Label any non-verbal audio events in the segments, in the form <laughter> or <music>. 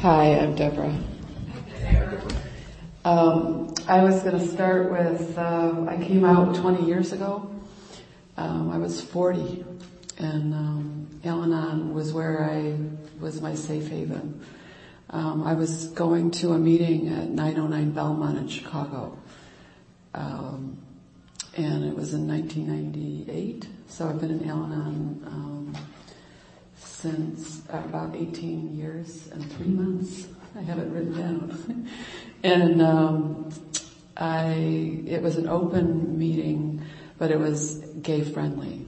Hi, I'm Deborah. Um, I was going to start with, uh, I came out 20 years ago. Um, I was 40 and um, Al-Anon was where I was my safe haven. Um, I was going to a meeting at 909 Belmont in Chicago. Um, and it was in 1998. So I've been in Al-Anon um, since about 18 years and three months. I have it written down. <laughs> and um, I, it was an open meeting, but it was gay friendly.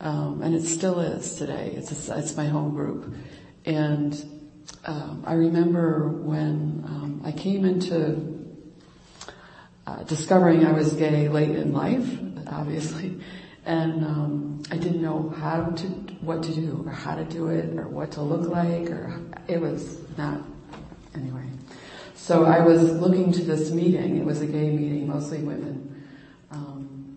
Um, and it still is today. It's, a, it's my home group. And um, I remember when um, I came into uh, discovering I was gay late in life, <laughs> obviously, and um, I didn't know how to, what to do, or how to do it, or what to look like, or it was not anyway. So I was looking to this meeting. It was a gay meeting, mostly women, um,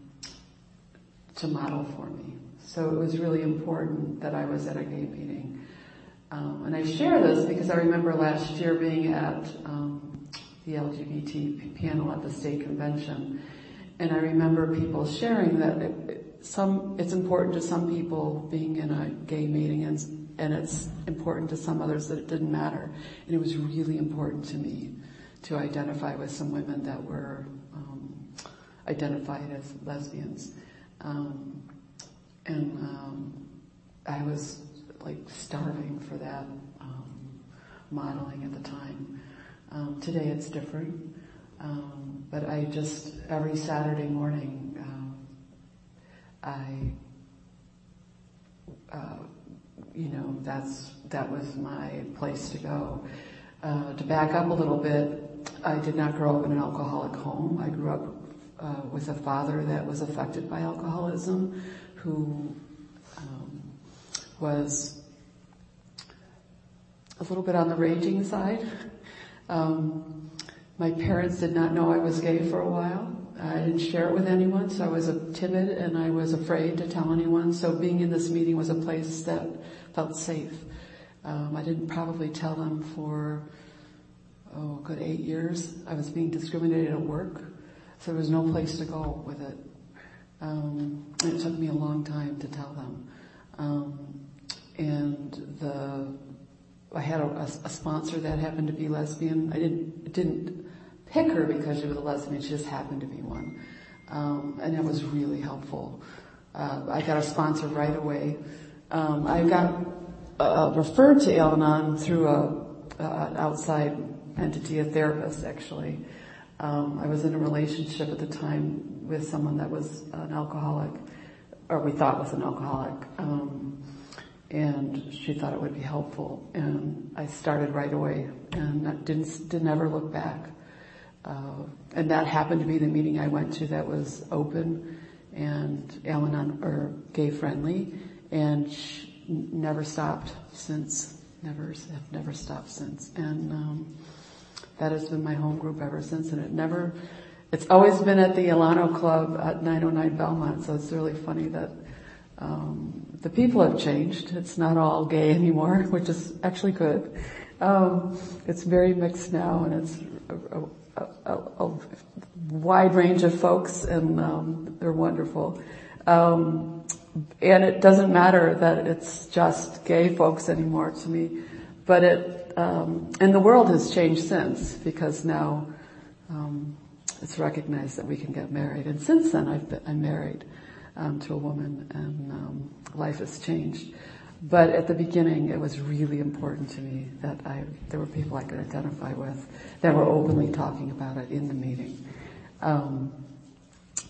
to model for me. So it was really important that I was at a gay meeting. Um, and I share this because I remember last year being at um, the LGBT panel at the state convention, and I remember people sharing that it, some it's important to some people being in a gay meeting, and and it's important to some others that it didn't matter. And it was really important to me to identify with some women that were um, identified as lesbians. Um, and um, I was like starving for that um, modeling at the time. Um, today it's different, um, but I just every Saturday morning I, uh, you know, that's that was my place to go. Uh, to back up a little bit, I did not grow up in an alcoholic home. I grew up uh, with a father that was affected by alcoholism who um, was a little bit on the raging side. Um, my parents did not know I was gay for a while. I didn't share it with anyone, so I was timid and I was afraid to tell anyone. So being in this meeting was a place that felt safe. Um, I didn't probably tell them for oh, good eight years. I was being discriminated at work, so there was no place to go with it. Um, it took me a long time to tell them. Um, and the, I had a, a, sponsor that happened to be lesbian. I didn't, didn't pick her because she was a lesbian, she just happened to be one. Um, and that was really helpful. Uh, I got a sponsor right away. Um, I got uh, referred to Al-Anon through a, uh, an outside entity, a therapist actually. Um, I was in a relationship at the time with someone that was an alcoholic, or we thought was an alcoholic, um, and she thought it would be helpful. And I started right away, and didn't didn't ever look back. Uh, and that happened to be the meeting I went to that was open and Al-Anon or gay friendly, and never stopped since. Never have never stopped since, and. Um, that has been my home group ever since and it never, it's always been at the Alano Club at 909 Belmont, so it's really funny that um, the people have changed. It's not all gay anymore, <laughs> which is actually good. Um, it's very mixed now and it's a, a, a, a wide range of folks and um, they're wonderful. Um, and it doesn't matter that it's just gay folks anymore to me, but it um, and the world has changed since because now um, it's recognized that we can get married. And since then, I've been, I'm married um, to a woman, and um, life has changed. But at the beginning, it was really important to me that I there were people I could identify with that were openly talking about it in the meeting. Um,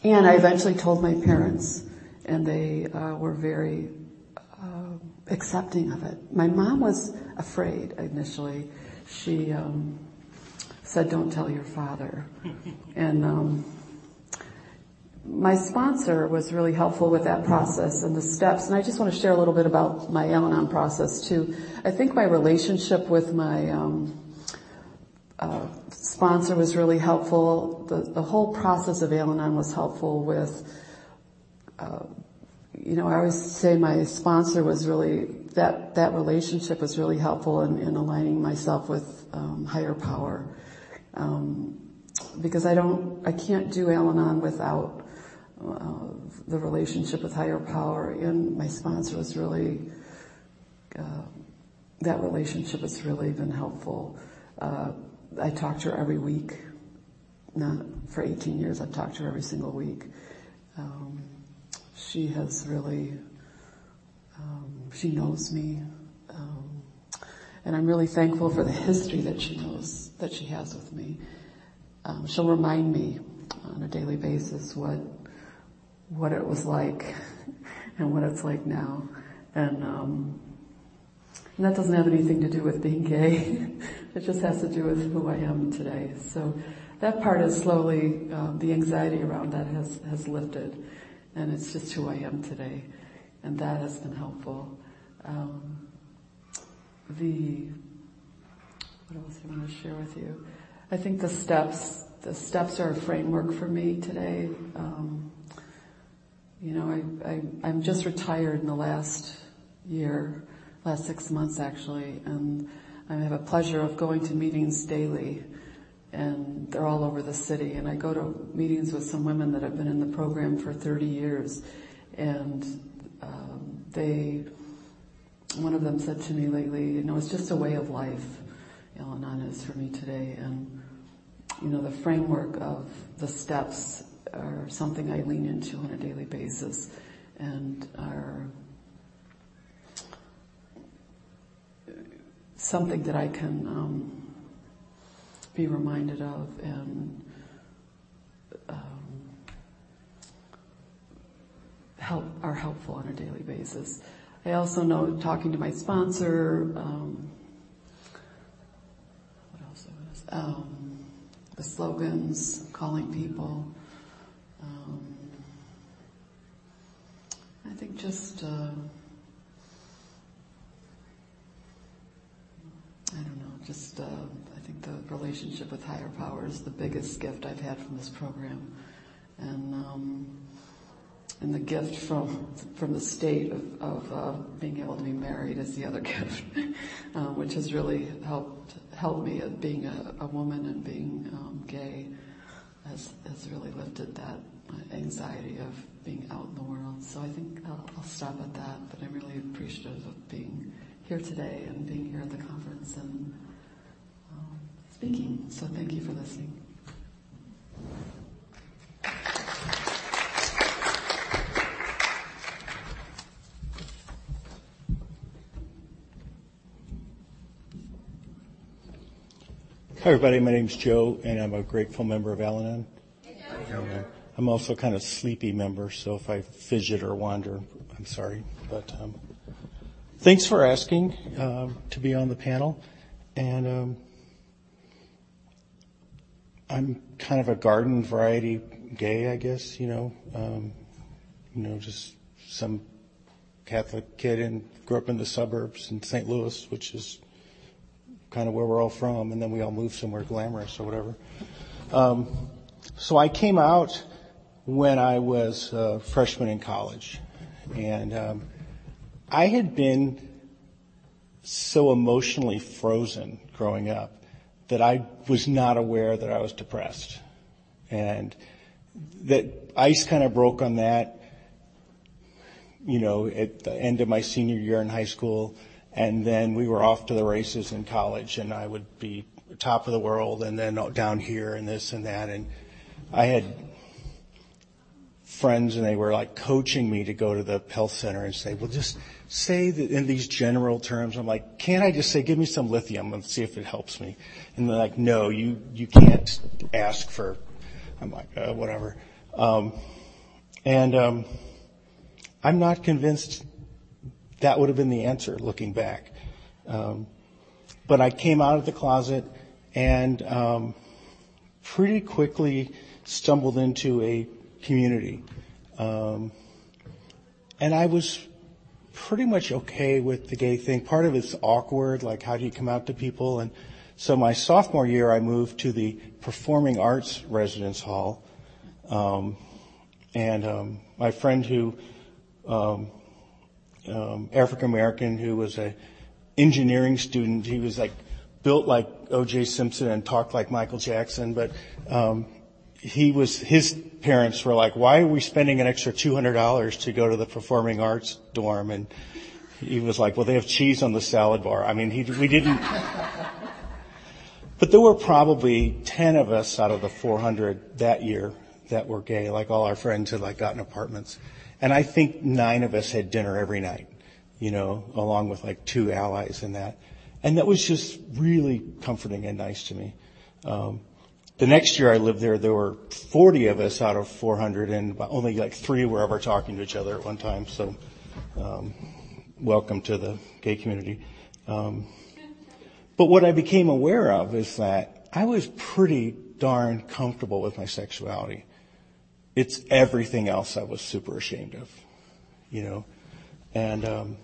and I eventually told my parents, and they uh, were very uh, accepting of it. My mom was afraid initially. She um, said, "Don't tell your father," and um, my sponsor was really helpful with that process and the steps. And I just want to share a little bit about my Al-Anon process too. I think my relationship with my um, uh, sponsor was really helpful. The, the whole process of Al-Anon was helpful with uh, you know, I always say my sponsor was really, that, that relationship was really helpful in, in aligning myself with um, higher power. Um, because I don't, I can't do Al-Anon without uh, the relationship with higher power. And my sponsor was really, uh, that relationship has really been helpful. Uh, I talk to her every week. Not for 18 years, I've talked to her every single week. Um, she has really, um, she knows me. Um, and I'm really thankful for the history that she knows, that she has with me. Um, she'll remind me on a daily basis what, what it was like and what it's like now. And, um, and that doesn't have anything to do with being gay. <laughs> it just has to do with who I am today. So that part is slowly, um, the anxiety around that has, has lifted. And it's just who I am today. And that has been helpful. Um, the, what else I want to share with you? I think the steps, the steps are a framework for me today. Um, you know, I, I, I'm just retired in the last year last six months actually, and I have a pleasure of going to meetings daily, and they're all over the city. And I go to meetings with some women that have been in the program for 30 years, and um, they, one of them said to me lately, you know, it's just a way of life. Al-Anon is for me today, and you know, the framework of the steps are something I lean into on a daily basis, and are something that I can um, be reminded of and um, help are helpful on a daily basis. I also know talking to my sponsor. Um, what else? Um, the slogans, calling people. I think just. Uh, I don't know, just uh, I think the relationship with higher power is the biggest gift I've had from this program, and um, and the gift from from the state of, of uh, being able to be married is the other <laughs> gift, um, which has really helped helped me at being a, a woman and being um, gay has has really lifted that anxiety of being out in the world. So I think I'll, I'll stop at that, but I'm really appreciative of being here today and being here at the conference and um, speaking. So thank you for listening. Hi everybody, my name's Joe and I'm a grateful member of Al-Anon. I'm also kind of sleepy member, so if I fidget or wander, I'm sorry. But um, Thanks for asking um, to be on the panel. And um, I'm kind of a garden variety gay, I guess, you know. Um, you know, just some Catholic kid and grew up in the suburbs in St. Louis, which is kind of where we're all from, and then we all moved somewhere glamorous or whatever. Um, so I came out when I was a freshman in college, and um, I had been so emotionally frozen growing up that I was not aware that I was depressed. And that ice kind of broke on that, you know, at the end of my senior year in high school. And then we were off to the races in college and I would be top of the world and then down here and this and that. And I had friends and they were like coaching me to go to the health center and say, well, just say that in these general terms. I'm like, can't I just say, give me some lithium and see if it helps me? And they're like, no, you, you can't ask for, I'm like, uh, whatever. Um, and, um, I'm not convinced that would have been the answer looking back. Um, but I came out of the closet and, um, pretty quickly stumbled into a community. Um, and I was pretty much okay with the gay thing. Part of it's awkward, like how do you come out to people? And so my sophomore year, I moved to the Performing Arts Residence Hall. Um, and um, my friend who um, um, African American who was a engineering student. He was like built like O.J. Simpson and talked like Michael Jackson, but um, he was his parents were like, "Why are we spending an extra two hundred dollars to go to the performing arts dorm?" And he was like, "Well, they have cheese on the salad bar." I mean, he we didn't. but there were probably ten of us out of the four hundred that year that were gay. Like all our friends had like gotten apartments, and I think nine of us had dinner every night. You know, along with like two allies and that, and that was just really comforting and nice to me. Um, the next year I lived there, there were 40 of us out of 400, and only like three were ever talking to each other at one time. So, um, welcome to the gay community. Um, but what I became aware of is that I was pretty darn comfortable with my sexuality. It's everything else I was super ashamed of, you know. And um,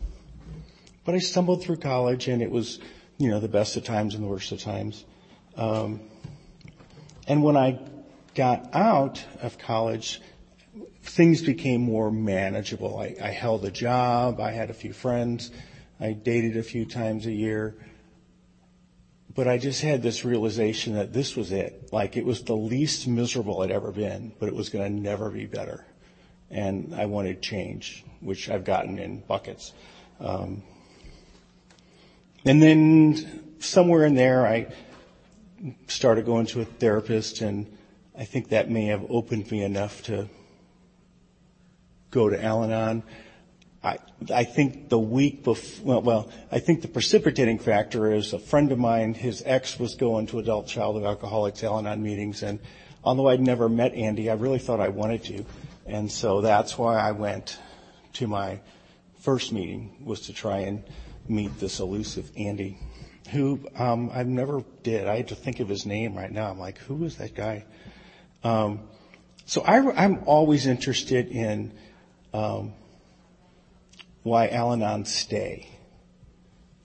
but I stumbled through college, and it was, you know, the best of times and the worst of times. Um, and when I got out of college, things became more manageable. I, I held a job. I had a few friends. I dated a few times a year. But I just had this realization that this was it. Like it was the least miserable I'd ever been, but it was going to never be better. And I wanted change, which I've gotten in buckets. Um, and then somewhere in there, I started going to a therapist, and I think that may have opened me enough to go to Al-Anon. I, I think the week before, well, well, I think the precipitating factor is a friend of mine, his ex was going to adult child of alcoholics Al-Anon meetings, and although I'd never met Andy, I really thought I wanted to. And so that's why I went to my first meeting, was to try and meet this elusive Andy who um, I never did. I had to think of his name right now. I'm like, who is that guy? Um, so I, am always interested in um, why Al-Anon stay.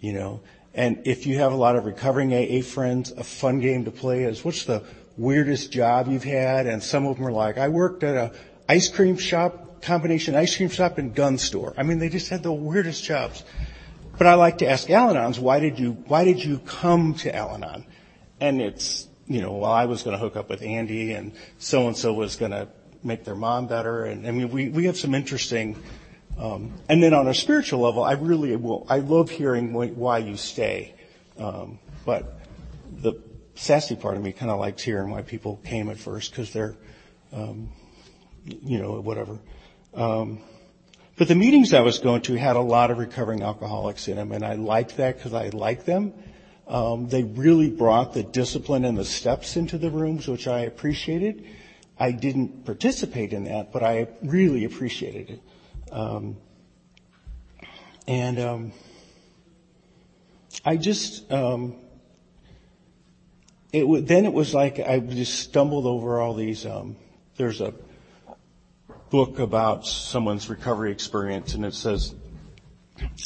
You know, and if you have a lot of recovering AA friends, a fun game to play is what's the weirdest job you've had? And some of them are like, I worked at a ice cream shop, combination ice cream shop and gun store. I mean, they just had the weirdest jobs. But I like to ask Al-Anons, why did you, why did you come to Al-Anon? And it's, you know, well, I was going to hook up with Andy and so and so was going to make their mom better. And I mean, we, we have some interesting, um, and then on a spiritual level, I really will, I love hearing why you stay. Um, but the sassy part of me kind of likes hearing why people came at first because they're, um, you know, whatever. Um, but the meetings I was going to had a lot of recovering alcoholics in them, and I liked that because I liked them. Um, they really brought the discipline and the steps into the rooms, which I appreciated. I didn't participate in that, but I really appreciated it. Um, and um, I just, um, it w- then it was like I just stumbled over all these. Um, there's a book about someone's recovery experience, and it says,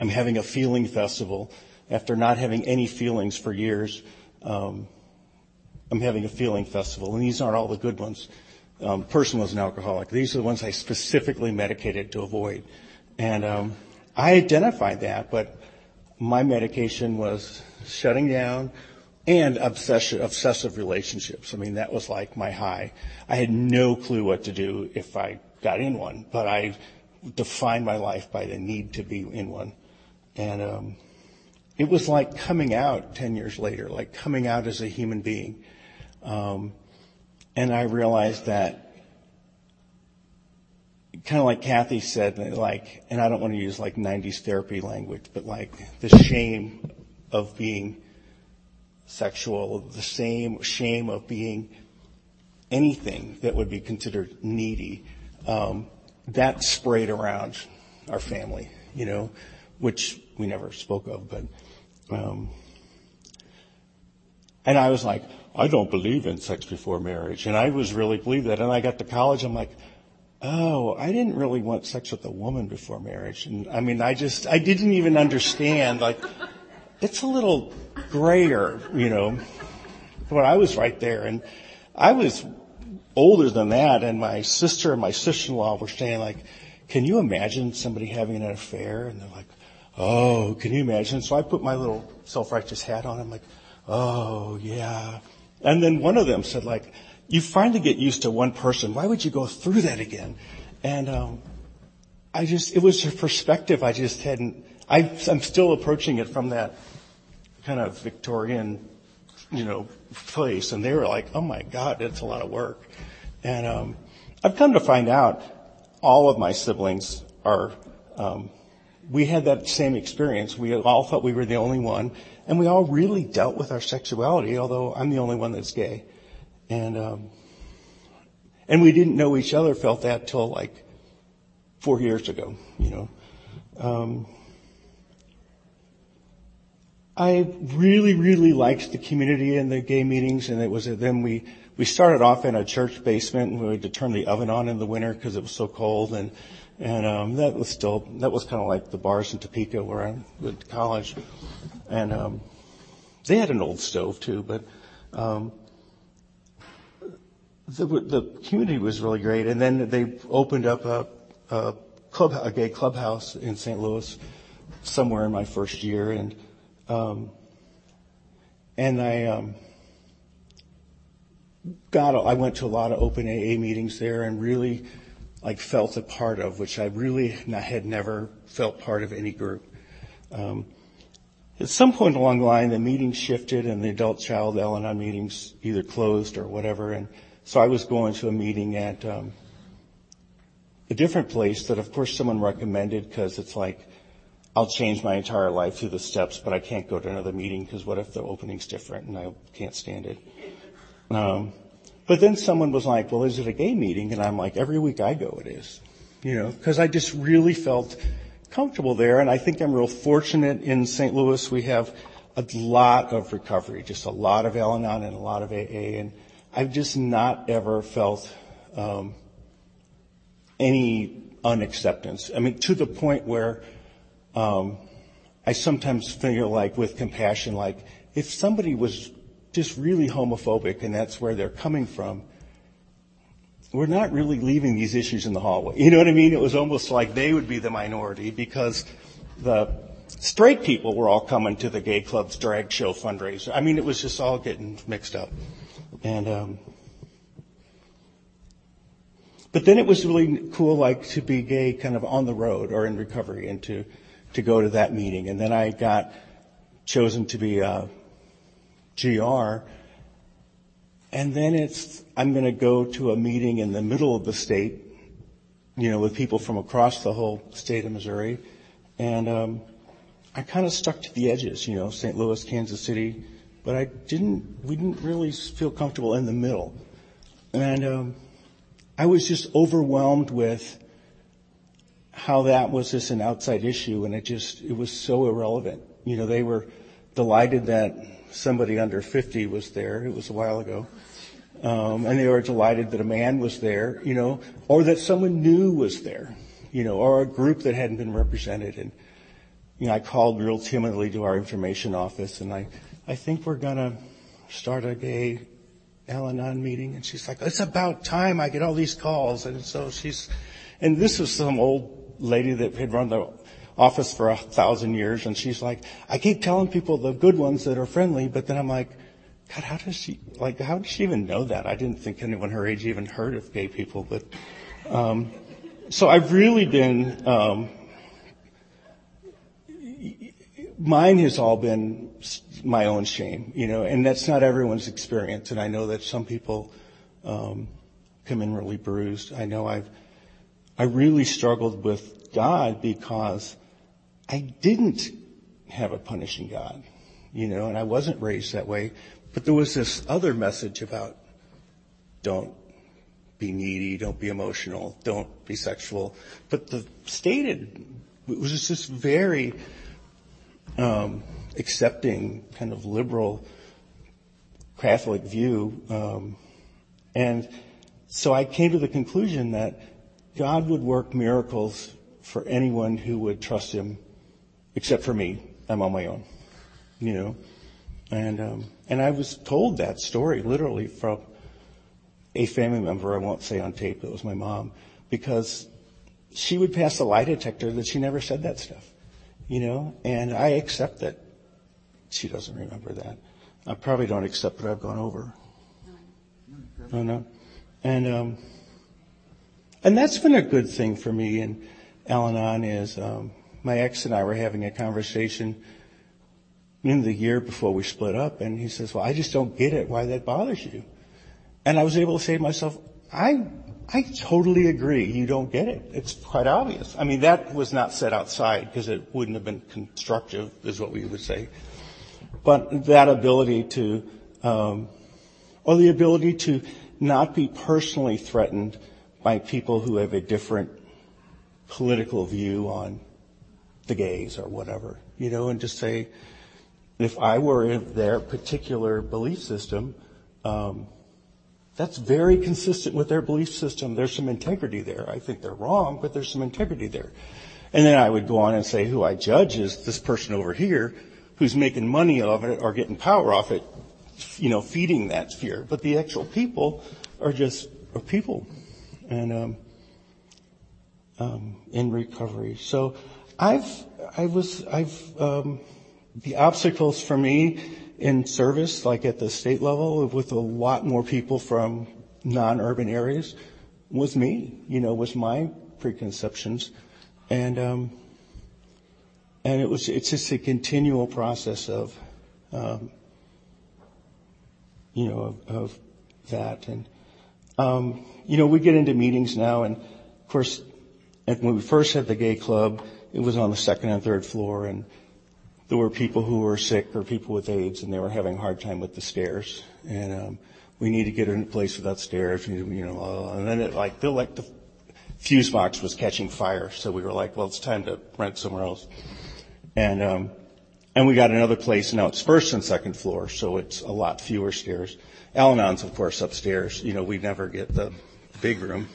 I'm having a feeling festival. After not having any feelings for years, um, I'm having a feeling festival. And these aren't all the good ones. Um, person was an alcoholic. These are the ones I specifically medicated to avoid. And um, I identified that, but my medication was shutting down and obsession, obsessive relationships. I mean, that was like my high. I had no clue what to do if I got in one, but I defined my life by the need to be in one. And um, it was like coming out 10 years later, like coming out as a human being. Um, and I realized that kind of like Kathy said, like, and I don't want to use like 90s therapy language, but like the shame of being sexual, the same shame of being anything that would be considered needy um, that sprayed around our family, you know, which we never spoke of, but, um, and I was like, I don't believe in sex before marriage. And I was really believe that. And I got to college, I'm like, oh, I didn't really want sex with a woman before marriage. And I mean, I just, I didn't even understand, like, it's a little grayer, you know, but I was right there. And I was older than that, and my sister and my sister-in-law were saying like, can you imagine somebody having an affair? And they're like, oh, can you imagine? So I put my little self-righteous hat on. I'm like, oh, yeah. And then one of them said like, you finally get used to one person. Why would you go through that again? And, um, I just, it was a perspective I just hadn't, I, I'm still approaching it from that kind of Victorian, you know, place. And they were like, oh my God, it's a lot of work. And, um, I've come to find out all of my siblings are, um, we had that same experience. We all thought we were the only one, and we all really dealt with our sexuality. Although I'm the only one that's gay, and um, and we didn't know each other. Felt that till like four years ago. You know, um, I really, really liked the community and the gay meetings, and it was then we we started off in a church basement, and we had to turn the oven on in the winter because it was so cold, and and um, that was still that was kind of like the bars in Topeka where I went to college, and um, they had an old stove too, but. Um, the, the community was really great, and then they opened up a, a club, a gay clubhouse in St. Louis, somewhere in my first year, and um, and I um, got I went to a lot of open AA meetings there, and really like felt a part of, which I really had never felt part of any group. Um, at some point along the line, the meeting shifted and the adult child Al-Anon meetings either closed or whatever. And so I was going to a meeting at um, a different place that, of course, someone recommended because it's like, I'll change my entire life through the steps, but I can't go to another meeting because what if the opening's different and I can't stand it. Um, but then someone was like, well, is it a gay meeting? And I'm like, every week I go, it is. You know, cause I just really felt comfortable there. And I think I'm real fortunate in St. Louis. We have a lot of recovery, just a lot of Al-Anon and a lot of AA. And I've just not ever felt, um, any unacceptance. I mean, to the point where, um, I sometimes feel like with compassion, like if somebody was just really homophobic and that's where they're coming from, we're not really leaving these issues in the hallway. You know what I mean? It was almost like they would be the minority because the straight people were all coming to the gay club's drag show fundraiser. I mean, it was just all getting mixed up. And, um, but then it was really cool, like to be gay kind of on the road or in recovery and to, to go to that meeting. And then I got chosen to be, uh, GR. And then it's, I'm going to go to a meeting in the middle of the state, you know, with people from across the whole state of Missouri. And, um, I kind of stuck to the edges, you know, St. Louis, Kansas City, but I didn't, we didn't really feel comfortable in the middle. And, um, I was just overwhelmed with how that was just an outside issue and it just, it was so irrelevant. You know, they were delighted that somebody under 50 was there. It was a while ago. Um, and they were delighted that a man was there, you know, or that someone new was there, you know, or a group that hadn't been represented. And, you know, I called real timidly to our information office and I, I think we're gonna start a gay Al-Anon meeting. And she's like, it's about time I get all these calls. And so she's, and this was some old lady that had run the office for a thousand years and she's like, I keep telling people the good ones that are friendly, but then I'm like, God, how does she, like, how does she even know that? I didn't think anyone her age even heard of gay people, but, um, so I've really been, um, mine has all been my own shame, you know, and that's not everyone's experience. And I know that some people, um, come in really bruised. I know I've, I really struggled with God because I didn't have a punishing God, you know, and I wasn't raised that way. But there was this other message about don't be needy, don't be emotional, don't be sexual. But the stated, it was just this very um, accepting, kind of liberal Catholic view. Um, and so I came to the conclusion that God would work miracles for anyone who would trust Him except for me. I'm on my own, you know. And um, and I was told that story literally from a family member. I won't say on tape. It was my mom because she would pass a lie detector that she never said that stuff, you know, and I accept that she doesn't remember that. I probably don't accept what I've gone over. No, no. And, um, and that's been a good thing for me and Al-Anon is, um, my ex and I were having a conversation in the year before we split up and he says, well, I just don't get it why that bothers you. And I was able to say to myself, I, I totally agree. You don't get it. It's quite obvious. I mean, that was not said outside because it wouldn't have been constructive is what we would say. But that ability to, um, or the ability to not be personally threatened by people who have a different political view on the gays or whatever, you know, and just say, if I were in their particular belief system, um, that's very consistent with their belief system. There's some integrity there. I think they're wrong, but there's some integrity there. And then I would go on and say, who I judge is this person over here who's making money of it or getting power off it, you know, feeding that fear. But the actual people are just are people, and um, um, in recovery. So I've I was I've um, the obstacles for me in service, like at the state level, with a lot more people from non-urban areas, was me. You know, was my preconceptions, and um, and it was it's just a continual process of, um, you know, of, of that, and um, you know, we get into meetings now, and of course, when we first had the gay club, it was on the second and third floor, and there were people who were sick or people with AIDS, and they were having a hard time with the stairs. And um, we need to get in a place without stairs, you know. And then it like felt like the fuse box was catching fire, so we were like, well, it's time to rent somewhere else. And um, and we got another place. Now it's first and second floor, so it's a lot fewer stairs. Al-Anon's, of course, upstairs. You know, we never get the big room.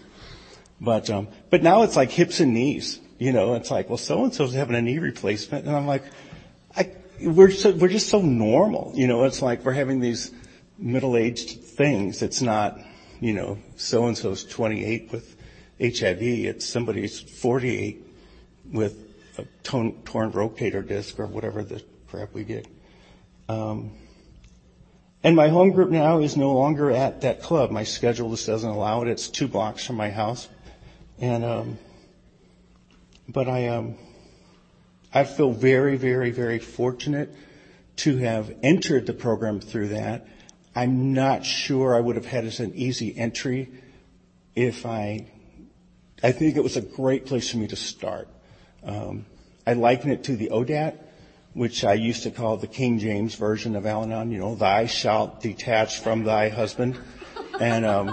But um, but now it's like hips and knees. You know, it's like, well, so and so's having a knee replacement, and I'm like, I, we're so, we're just so normal. You know, it's like we're having these middle-aged things. It's not, you know, so and so's 28 with HIV. It's somebody's 48 with a torn, torn rotator disc or whatever the crap we get. Um, and my home group now is no longer at that club. My schedule just doesn't allow it. It's two blocks from my house. And, um, but I, um, I feel very, very, very fortunate to have entered the program through that. I'm not sure I would have had as an easy entry if I, I think it was a great place for me to start. Um, I liken it to the ODAT, which I used to call the King James version of Al-Anon, you know, thou shalt detach from thy husband. And, um,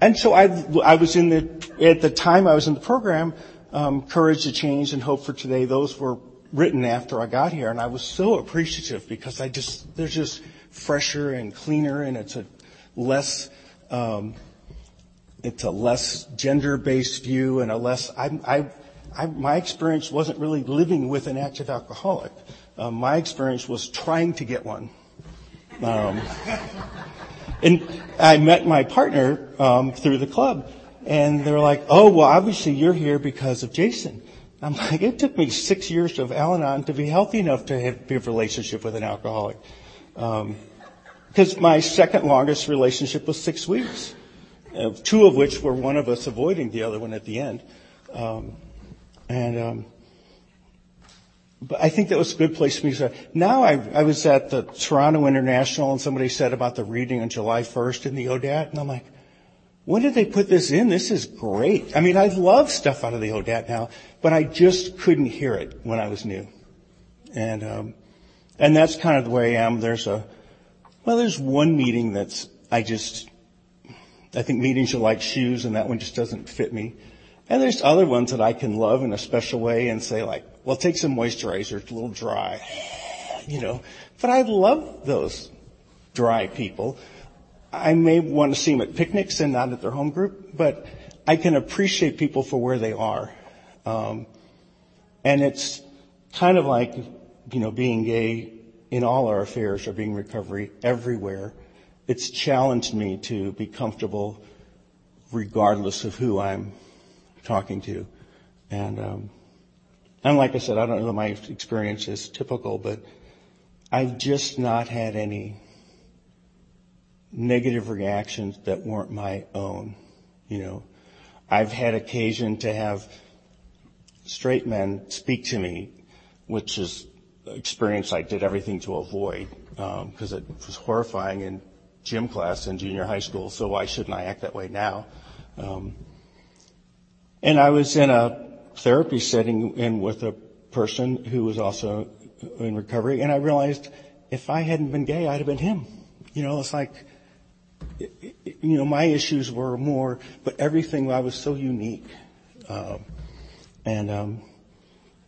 and so I, I was in the, at the time I was in the program, um, Courage to Change and Hope for Today, those were written after I got here and I was so appreciative because I just, they're just fresher and cleaner and it's a less, um, it's a less gender-based view and a less, I, I, I, my experience wasn't really living with an active alcoholic. Um, my experience was trying to get one. Um, and I met my partner um, through the club, and they're like, "Oh, well, obviously you're here because of Jason." I'm like, "It took me six years of Al-Anon to be healthy enough to have, be a relationship with an alcoholic." Because um, my second longest relationship was six weeks, uh, two of which were one of us avoiding the other one at the end. Um, and um, but I think that was a good place for me to start. Now I, I was at the Toronto International and somebody said about the reading on July 1st in the ODAT, and I'm like, when did they put this in? This is great. I mean, I love stuff out of the ODAT now, but I just couldn't hear it when I was new. And, um, and that's kind of the way I am. There's a, well, there's one meeting that's, I just, I think meetings are like shoes and that one just doesn't fit me. And there's other ones that I can love in a special way and say like, well, take some moisturizer. It's a little dry, <sighs> you know. But I love those dry people. I may want to see them at picnics and not at their home group, but I can appreciate people for where they are. Um, and it's kind of like, you know, being gay in all our affairs or being recovery everywhere. It's challenged me to be comfortable regardless of who I'm talking to. And, um, and like I said, I don't know that my experience is typical, but I've just not had any negative reactions that weren't my own. You know, I've had occasion to have straight men speak to me, which is experience I did everything to avoid because um, it was horrifying in gym class in junior high school. So why shouldn't I act that way now? Um, and I was in a therapy setting in with a person who was also in recovery, and I realized if I hadn't been gay, I'd have been him. You know, it's like, you know, my issues were more, but everything I was so unique, um, and um,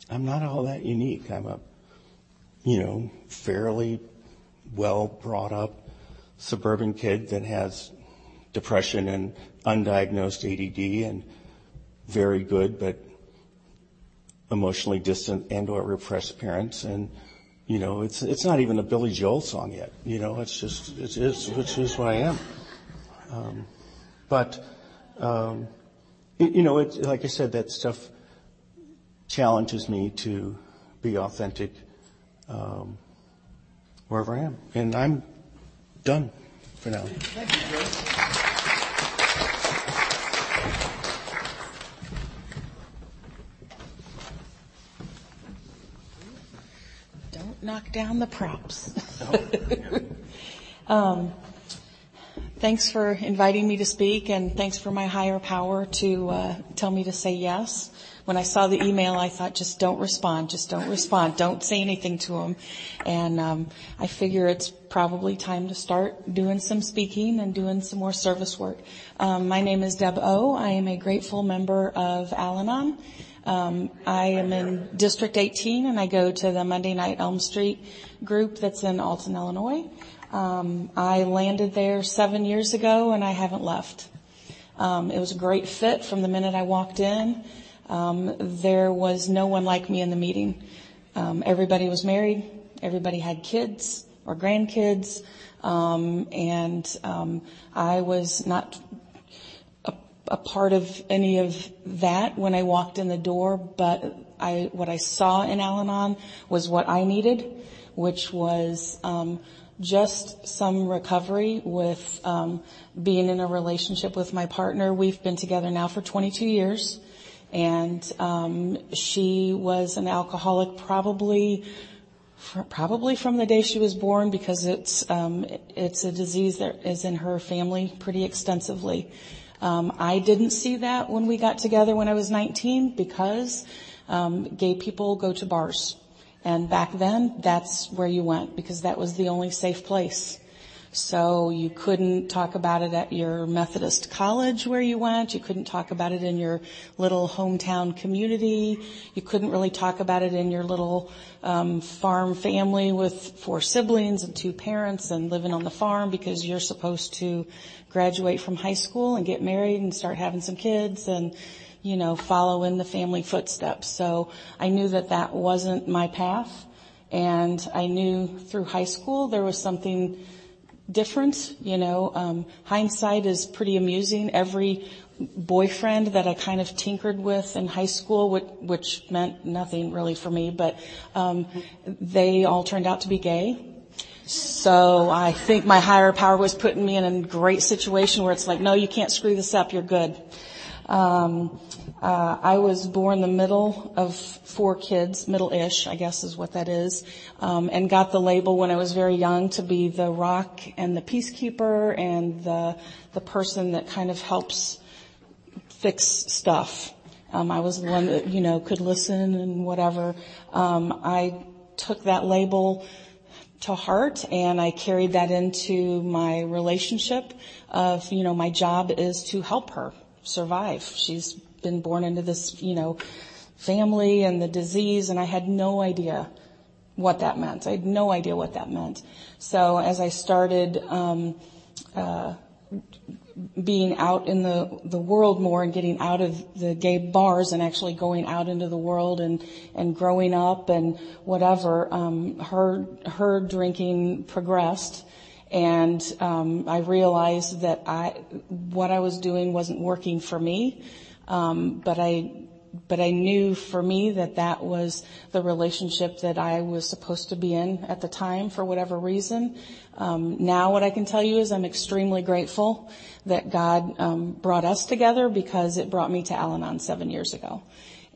I'm not all that unique. I'm a, you know, fairly well brought up suburban kid that has depression and undiagnosed ADD and very good but emotionally distant and or repressed parents. And you know it's it's not even a Billy Joel song yet. You know it's just it is it's which is what I am. Um, but um, you know it, like I said that stuff challenges me to be authentic um, wherever I am. And I'm done for now. Don't knock down the props. <laughs> um, thanks for inviting me to speak and thanks for my higher power to uh, tell me to say yes when I saw the email, I thought, just don't respond, just don't respond, don't say anything to them. And um, I figure it's probably time to start doing some speaking and doing some more service work. Um, my name is Deb O. I am a grateful member of Al-Anon. Um, I am in District 18 and I go to the Monday Night Elm Street group that's in Alton, Illinois. Um, I landed there seven years ago and I haven't left. Um, it was a great fit from the minute I walked in. Um, there was no one like me in the meeting. Um, everybody was married. Everybody had kids or grandkids. Um, and um, I was not a, part of any of that when I walked in the door, but I, what I saw in Al-Anon was what I needed, which was um, just some recovery with um, being in a relationship with my partner. We've been together now for 22 years and um, she was an alcoholic probably probably from the day she was born because it's um, it's a disease that is in her family pretty extensively. Um, I didn't see that when we got together when I was 19 because um, gay people go to bars, and back then that's where you went because that was the only safe place. So you couldn't talk about it at your Methodist college where you went. You couldn't talk about it in your little hometown community. You couldn't really talk about it in your little um, farm family with four siblings and two parents and living on the farm because you're supposed to graduate from high school and get married and start having some kids and you know follow in the family footsteps. So I knew that that wasn't my path, and I knew through high school there was something different. You know, um, hindsight is pretty amusing. Every boyfriend that I kind of tinkered with in high school, which, which meant nothing really for me, but um, they all turned out to be gay. So I think my higher power was putting me in a great situation where it's like, no, you can't screw this up. You're good. Um, uh, I was born the middle of four kids, middle-ish, I guess is what that is, um, and got the label when I was very young to be the rock and the peacekeeper and the the person that kind of helps fix stuff. Um, I was the one that you know could listen and whatever. Um, I took that label to heart and I carried that into my relationship of you know my job is to help her survive. She's been born into this, you know, family and the disease and I had no idea what that meant. I had no idea what that meant. So as I started, um, uh, being out in the the world more and getting out of the gay bars and actually going out into the world and and growing up and whatever um her her drinking progressed and um I realized that I what I was doing wasn't working for me Um, but I but I knew for me that that was the relationship that I was supposed to be in at the time for whatever reason. Um, now what I can tell you is I'm extremely grateful that God um, brought us together because it brought me to Al-Anon seven years ago.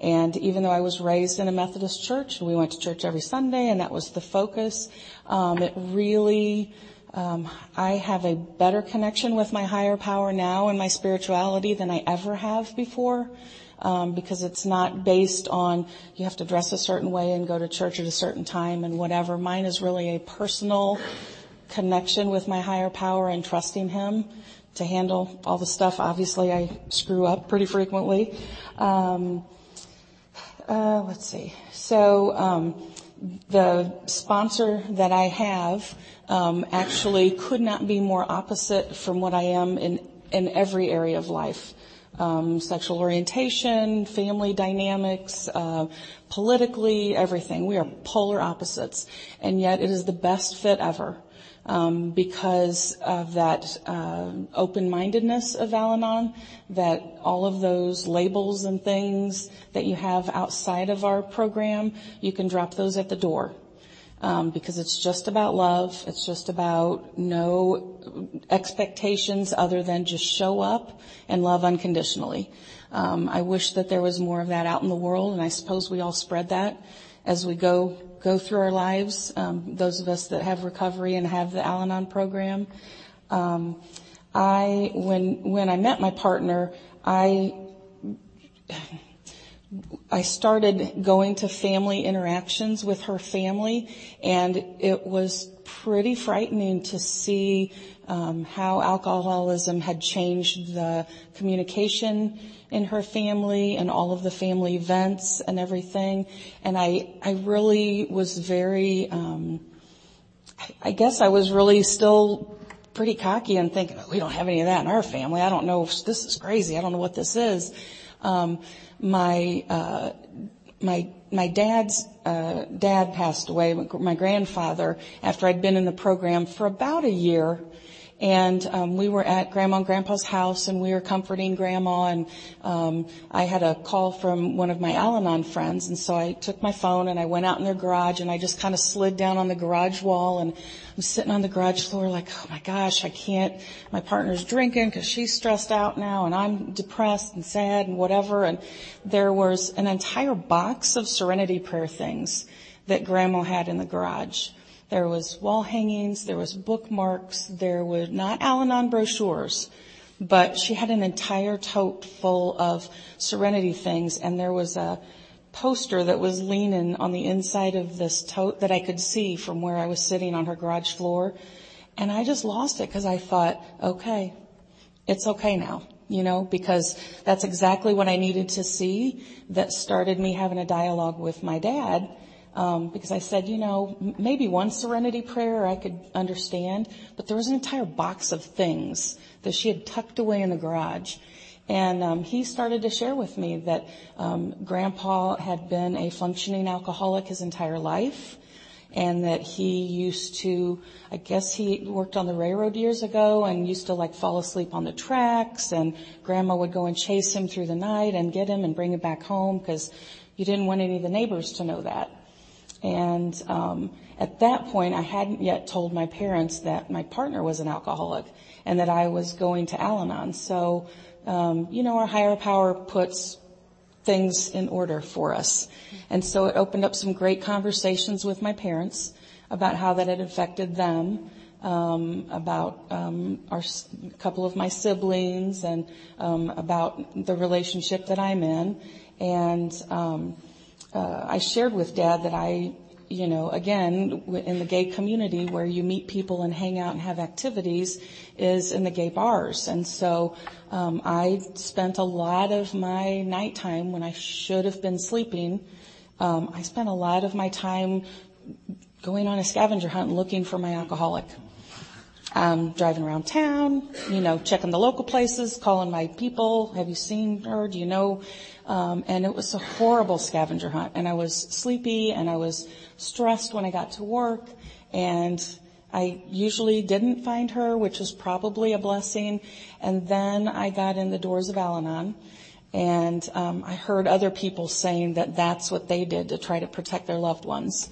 And even though I was raised in a Methodist church, we went to church every Sunday, and that was the focus. Um, it really, um, I have a better connection with my higher power now and my spirituality than I ever have before um, because it's not based on you have to dress a certain way and go to church at a certain time and whatever. Mine is really a personal connection with my higher power and trusting Him to handle all the stuff. Obviously, I screw up pretty frequently. Um, uh, let's see. So um, the sponsor that I have um, actually could not be more opposite from what I am in in every area of life um, sexual orientation, family dynamics, uh, politically, everything. We are polar opposites, and yet it is the best fit ever. Um, because of that uh, open-mindedness of Al-Anon, that all of those labels and things that you have outside of our program, you can drop those at the door um, because it's just about love. It's just about no expectations other than just show up and love unconditionally. Um, I wish that there was more of that out in the world, and I suppose we all spread that as we go go through our lives. Um, those of us that have recovery and have the Al-Anon program. Um, I when when I met my partner, I I started going to family interactions with her family, and it was pretty frightening to see um, how alcoholism had changed the communication in her family and all of the family events and everything. And I, I really was very, um, I guess I was really still pretty cocky and thinking, we don't have any of that in our family. I don't know if this is crazy. I don't know what this is. Um, my uh, my my dad's uh, dad passed away. My grandfather after I'd been in the program for about a year, and um, we were at Grandma and Grandpa's house, and we were comforting Grandma. And um, I had a call from one of my Al-Anon friends, and so I took my phone and I went out in their garage, and I just kind of slid down on the garage wall, and I'm sitting on the garage floor like, oh my gosh, I can't. My partner's drinking because she's stressed out now, and I'm depressed and sad and whatever. And there was an entire box of Serenity prayer things that Grandma had in the garage. There was wall hangings, there was bookmarks, there were not Al-Anon brochures, but she had an entire tote full of serenity things and there was a poster that was leaning on the inside of this tote that I could see from where I was sitting on her garage floor. And I just lost it because I thought, okay, it's okay now, you know, because that's exactly what I needed to see that started me having a dialogue with my dad um, because I said, you know, maybe one serenity prayer I could understand, but there was an entire box of things that she had tucked away in the garage. And um, he started to share with me that um, Grandpa had been a functioning alcoholic his entire life, and that he used to, I guess he worked on the railroad years ago and used to like fall asleep on the tracks, and Grandma would go and chase him through the night and get him and bring him back home because you didn't want any of the neighbors to know that. And um, at that point, I hadn't yet told my parents that my partner was an alcoholic and that I was going to Al-Anon. So, um, you know, our higher power puts things in order for us. And so it opened up some great conversations with my parents about how that had affected them. Um, about um, our couple of my siblings and um, about the relationship that I'm in, and um, uh, I shared with Dad that I, you know, again, in the gay community where you meet people and hang out and have activities is in the gay bars. And so um, I spent a lot of my nighttime when I should have been sleeping. Um, I spent a lot of my time going on a scavenger hunt looking for my alcoholic. Um, driving around town, you know, checking the local places, calling my people. Have you seen her? Do you know? Um, and it was a horrible scavenger hunt. And I was sleepy and I was stressed when I got to work. And I usually didn't find her, which was probably a blessing. And then I got in the doors of Al-Anon. And um, I heard other people saying that that's what they did to try to protect their loved ones.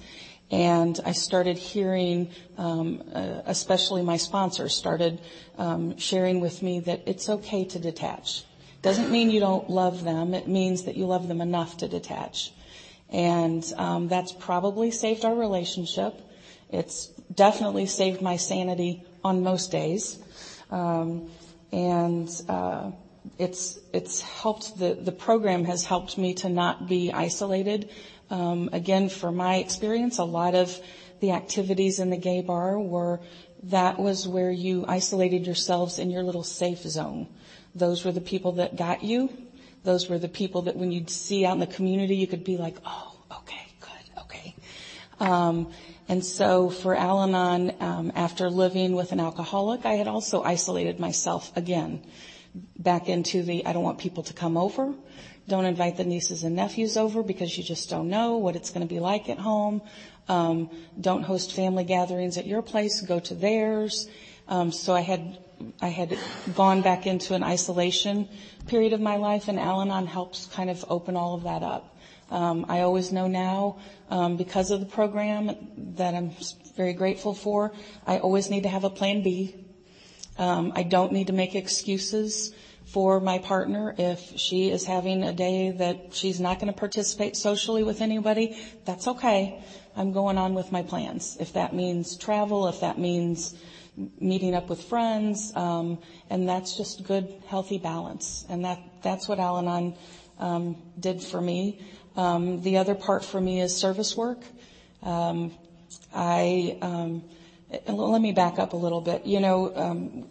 And I started hearing, um, uh, especially my sponsors started um, sharing with me that it's okay to detach. Doesn't mean you don't love them. It means that you love them enough to detach. And um, that's probably saved our relationship. It's definitely saved my sanity on most days. Um, and uh, it's it's helped the the program has helped me to not be isolated. Um, again, for my experience, a lot of the activities in the gay bar were that was where you isolated yourselves in your little safe zone. Those were the people that got you. Those were the people that when you'd see out in the community, you could be like, oh, okay, good, okay. Um, and so for Al-Anon, um, after living with an alcoholic, I had also isolated myself again back into the I don't want people to come over. Don't invite the nieces and nephews over because you just don't know what it's going to be like at home. Um, don't host family gatherings at your place. Go to theirs. Um, so I had I had gone back into an isolation period of my life, and Al-Anon helps kind of open all of that up. Um, I always know now, um, because of the program that I'm very grateful for, I always need to have a plan B. Um, I don't need to make excuses for my partner if she is having a day that she's not going to participate socially with anybody. That's okay. I'm going on with my plans. If that means travel, if that means meeting up with friends, um, and that's just good, healthy balance. And that that's what Al-Anon um, did for me. Um, the other part for me is service work. Um, I um, let me back up a little bit. You know, um,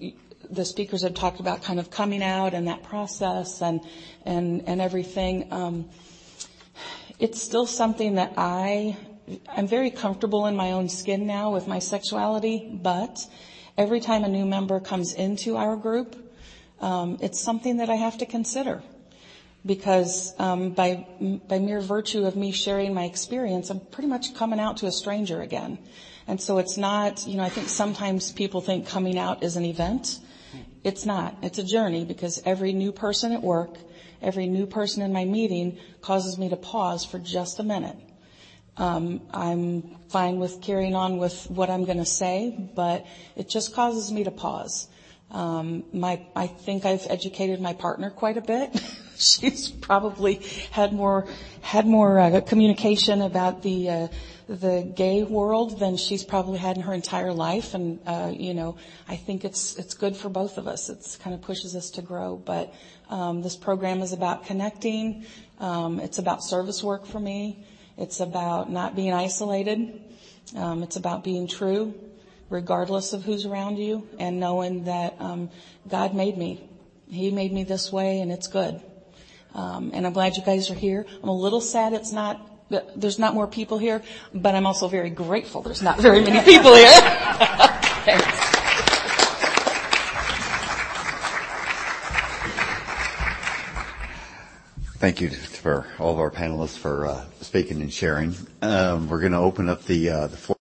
the speakers have talked about kind of coming out and that process and and and everything. Um, it's still something that I I'm very comfortable in my own skin now with my sexuality, but every time a new member comes into our group, um, it's something that I have to consider because um, by by mere virtue of me sharing my experience, I'm pretty much coming out to a stranger again. And so it's not, you know, I think sometimes people think coming out is an event. It's not. It's a journey because every new person at work, every new person in my meeting causes me to pause for just a minute. Um, I'm fine with carrying on with what I'm going to say, but it just causes me to pause. Um, my, I think I've educated my partner quite a bit. <laughs> <laughs> She's probably had more had more uh, communication about the uh, the gay world than she's probably had in her entire life, and uh, you know, I think it's it's good for both of us. It's kind of pushes us to grow. But um, this program is about connecting. Um, it's about service work for me. It's about not being isolated. Um, it's about being true regardless of who's around you, and knowing that um, God made me. He made me this way, and it's good. Um, and I'm glad you guys are here. I'm a little sad it's not. There's not more people here, but I'm also very grateful there's not very many <laughs> people here. Thanks. Thank you for all of our panelists for uh, speaking and sharing. Um, we're going to open up the uh, the floor.